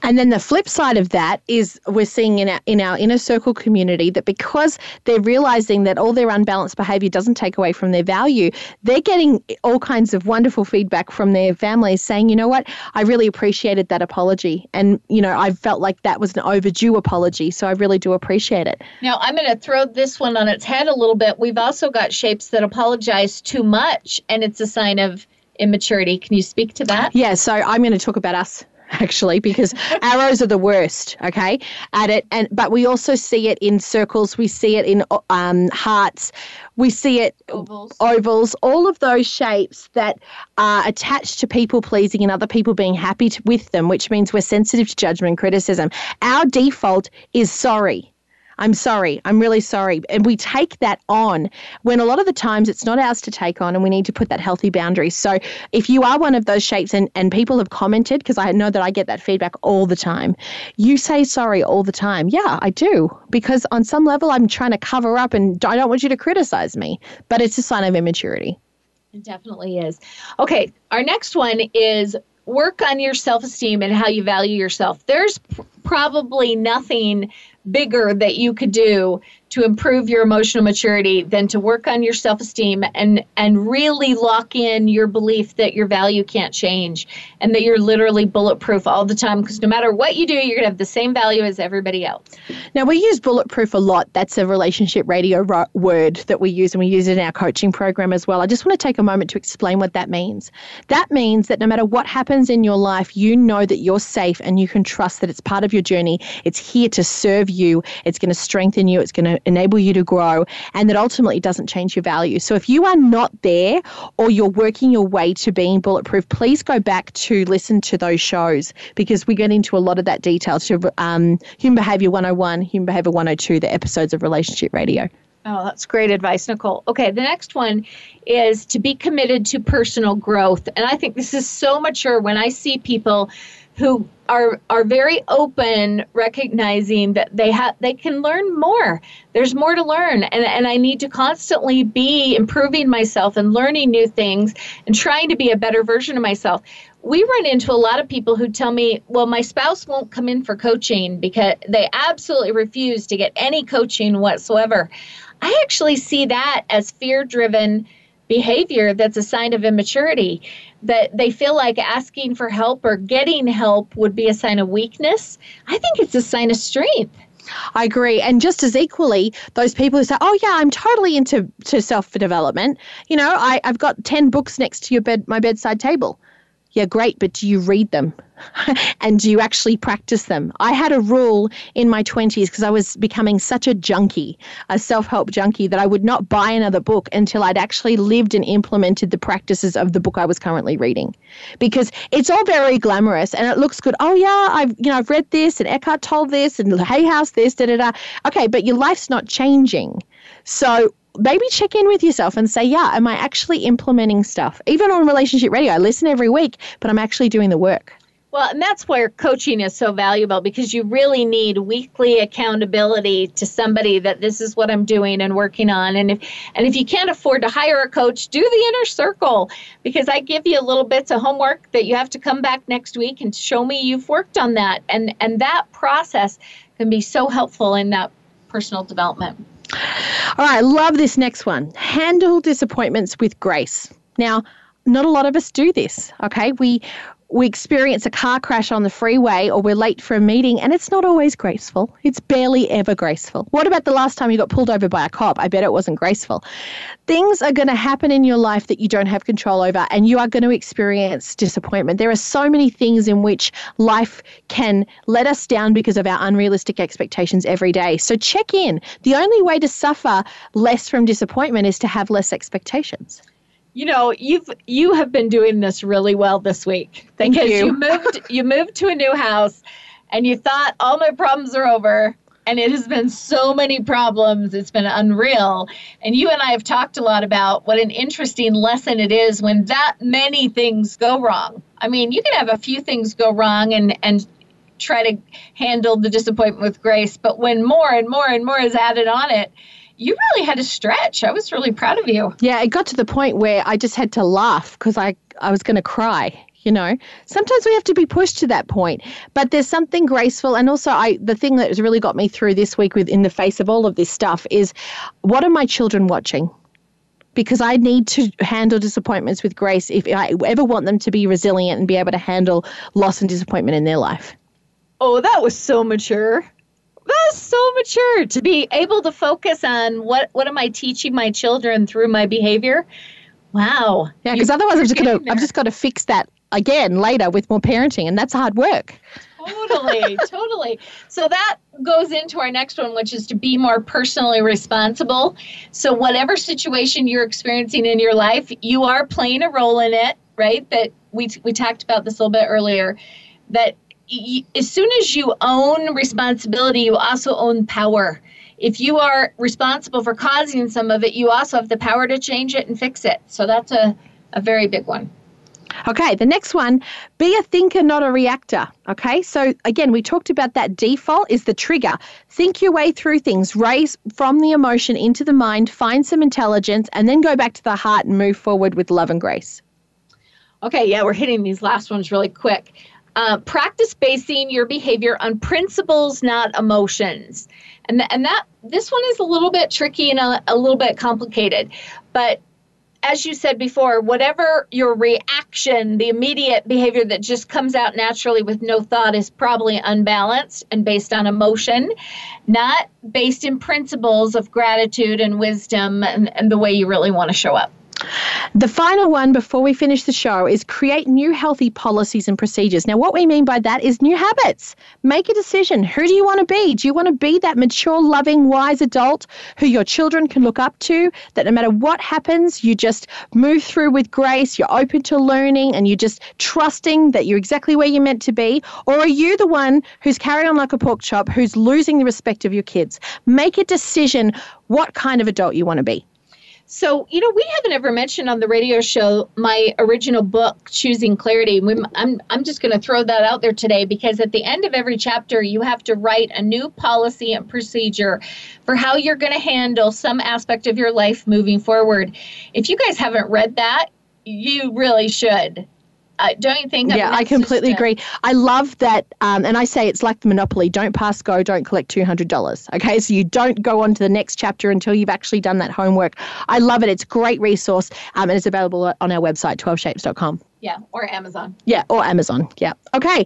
And then the flip side of that is we're seeing in our in our inner circle community that because they're realizing that all their unbalanced behavior doesn't take away from their value, they're getting all kinds of wonderful feedback from their families saying, you know what, I really appreciated that apology. And, you know, I felt like that was an overdue apology. So I really do appreciate it. Now I'm gonna throw this one on its head a little bit. We've also got shapes that apologize too much and it's a sign of immaturity. Can you speak to that? Yeah, so I'm going to talk about us actually because arrows are the worst okay? At it and but we also see it in circles we see it in um, hearts we see it Ovals. ovals all of those shapes that are attached to people pleasing and other people being happy to, with them which means we're sensitive to judgment and criticism. Our default is sorry I'm sorry. I'm really sorry. And we take that on when a lot of the times it's not ours to take on and we need to put that healthy boundary. So if you are one of those shapes and, and people have commented, because I know that I get that feedback all the time, you say sorry all the time. Yeah, I do. Because on some level, I'm trying to cover up and I don't want you to criticize me, but it's a sign of immaturity. It definitely is. Okay, our next one is work on your self esteem and how you value yourself. There's pr- probably nothing bigger that you could do to improve your emotional maturity than to work on your self-esteem and and really lock in your belief that your value can't change and that you're literally bulletproof all the time because no matter what you do you're going to have the same value as everybody else Now, we use bulletproof a lot. That's a relationship radio ro- word that we use, and we use it in our coaching program as well. I just want to take a moment to explain what that means. That means that no matter what happens in your life, you know that you're safe and you can trust that it's part of your journey. It's here to serve you, it's going to strengthen you, it's going to enable you to grow, and that ultimately doesn't change your value. So if you are not there or you're working your way to being bulletproof, please go back to listen to those shows because we get into a lot of that detail to um, Human Behavior 101, Human Behavior 102, the episodes of Relationship Radio. Oh, that's great advice, Nicole. Okay, the next one is to be committed to personal growth. And I think this is so mature when I see people who are are very open recognizing that they have they can learn more. There's more to learn. And, and i need to constantly be improving myself and learning new things and trying to be a better version of myself. We run into a lot of people who tell me well my spouse won't come in for coaching because they absolutely refuse to get any coaching whatsoever. I actually see that as fear driven behavior that's a sign of immaturity that they feel like asking for help or getting help would be a sign of weakness i think it's a sign of strength I agree. And just as equally, those people who say, oh, yeah, I'm totally into to self development. You know, I, I've got 10 books next to your bed, my bedside table. Yeah, great, but do you read them? and do you actually practice them? I had a rule in my 20s because I was becoming such a junkie, a self help junkie, that I would not buy another book until I'd actually lived and implemented the practices of the book I was currently reading. Because it's all very glamorous and it looks good. Oh, yeah, I've, you know, I've read this and Eckhart Tolle this and Hay House this, da da da. Okay, but your life's not changing. So maybe check in with yourself and say, yeah, am I actually implementing stuff? Even on Relationship Radio, I listen every week, but I'm actually doing the work. Well, and that's where coaching is so valuable because you really need weekly accountability to somebody that this is what I'm doing and working on. And if and if you can't afford to hire a coach, do the inner circle because I give you little bits of homework that you have to come back next week and show me you've worked on that. And and that process can be so helpful in that personal development. All right, love this next one. Handle disappointments with grace. Now, not a lot of us do this, okay? We we experience a car crash on the freeway or we're late for a meeting and it's not always graceful. It's barely ever graceful. What about the last time you got pulled over by a cop? I bet it wasn't graceful. Things are going to happen in your life that you don't have control over and you are going to experience disappointment. There are so many things in which life can let us down because of our unrealistic expectations every day. So check in. The only way to suffer less from disappointment is to have less expectations you know you've you have been doing this really well this week Thank because you. you moved you moved to a new house and you thought all my problems are over and it has been so many problems it's been unreal and you and i have talked a lot about what an interesting lesson it is when that many things go wrong i mean you can have a few things go wrong and and try to handle the disappointment with grace but when more and more and more is added on it you really had a stretch. I was really proud of you. Yeah, it got to the point where I just had to laugh because I, I was going to cry. You know, sometimes we have to be pushed to that point, but there's something graceful. And also, I the thing that has really got me through this week, with in the face of all of this stuff, is what are my children watching? because I need to handle disappointments with grace if I ever want them to be resilient and be able to handle loss and disappointment in their life. Oh, that was so mature that's so mature to be able to focus on what what am I teaching my children through my behavior. Wow. Yeah, because otherwise I've just got to I've just got to fix that again later with more parenting, and that's hard work. totally, totally. So that goes into our next one, which is to be more personally responsible. So whatever situation you're experiencing in your life, you are playing a role in it, right? That we we talked about this a little bit earlier. That as soon as you own responsibility, you also own power. If you are responsible for causing some of it, you also have the power to change it and fix it. So that's a, a very big one. Okay, the next one be a thinker, not a reactor. Okay, so again, we talked about that default is the trigger. Think your way through things, raise from the emotion into the mind, find some intelligence, and then go back to the heart and move forward with love and grace. Okay, yeah, we're hitting these last ones really quick. Uh, practice basing your behavior on principles, not emotions. And, th- and that this one is a little bit tricky and a, a little bit complicated. But as you said before, whatever your reaction, the immediate behavior that just comes out naturally with no thought is probably unbalanced and based on emotion, not based in principles of gratitude and wisdom and, and the way you really want to show up. The final one before we finish the show is create new healthy policies and procedures. Now, what we mean by that is new habits. Make a decision. Who do you want to be? Do you want to be that mature, loving, wise adult who your children can look up to? That no matter what happens, you just move through with grace, you're open to learning, and you're just trusting that you're exactly where you're meant to be? Or are you the one who's carrying on like a pork chop, who's losing the respect of your kids? Make a decision what kind of adult you want to be. So, you know, we haven't ever mentioned on the radio show my original book, Choosing Clarity. I'm, I'm just going to throw that out there today because at the end of every chapter, you have to write a new policy and procedure for how you're going to handle some aspect of your life moving forward. If you guys haven't read that, you really should. Uh, don't think? Yeah, I, completely agree. I love that, um, and I say it's like the monopoly: don't pass go, don't collect two hundred dollars. Okay, so you don't go on to the next chapter until you've actually done that homework. I love it. It's a great resource, um, and it's available on our website, twelveshapes.com. Yeah, or Amazon. Yeah, or Amazon. Yeah. Okay.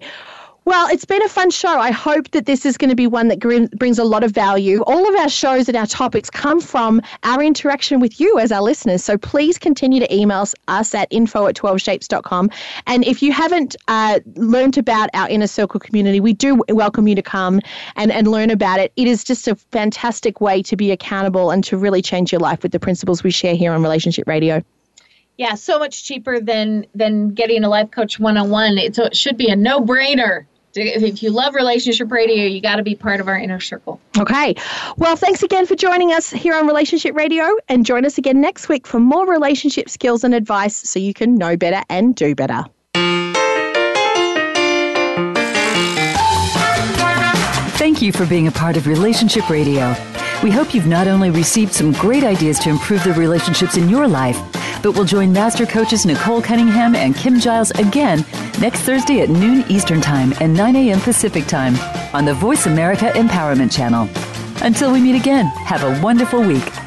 Well, it's been a fun show. I hope that this is going to be one that brings a lot of value. All of our shows and our topics come from our interaction with you as our listeners. So please continue to email us at info at 12shapes.com. And if you haven't uh, learned about our inner circle community, we do welcome you to come and, and learn about it. It is just a fantastic way to be accountable and to really change your life with the principles we share here on Relationship Radio. Yeah, so much cheaper than than getting a life coach one on one. It's, so it should be a no brainer if you love relationship radio, you got to be part of our inner circle. Okay. Well, thanks again for joining us here on Relationship Radio and join us again next week for more relationship skills and advice so you can know better and do better. Thank you for being a part of Relationship Radio. We hope you've not only received some great ideas to improve the relationships in your life, but will join master coaches Nicole Cunningham and Kim Giles again next Thursday at noon Eastern Time and 9 a.m. Pacific Time on the Voice America Empowerment Channel. Until we meet again, have a wonderful week.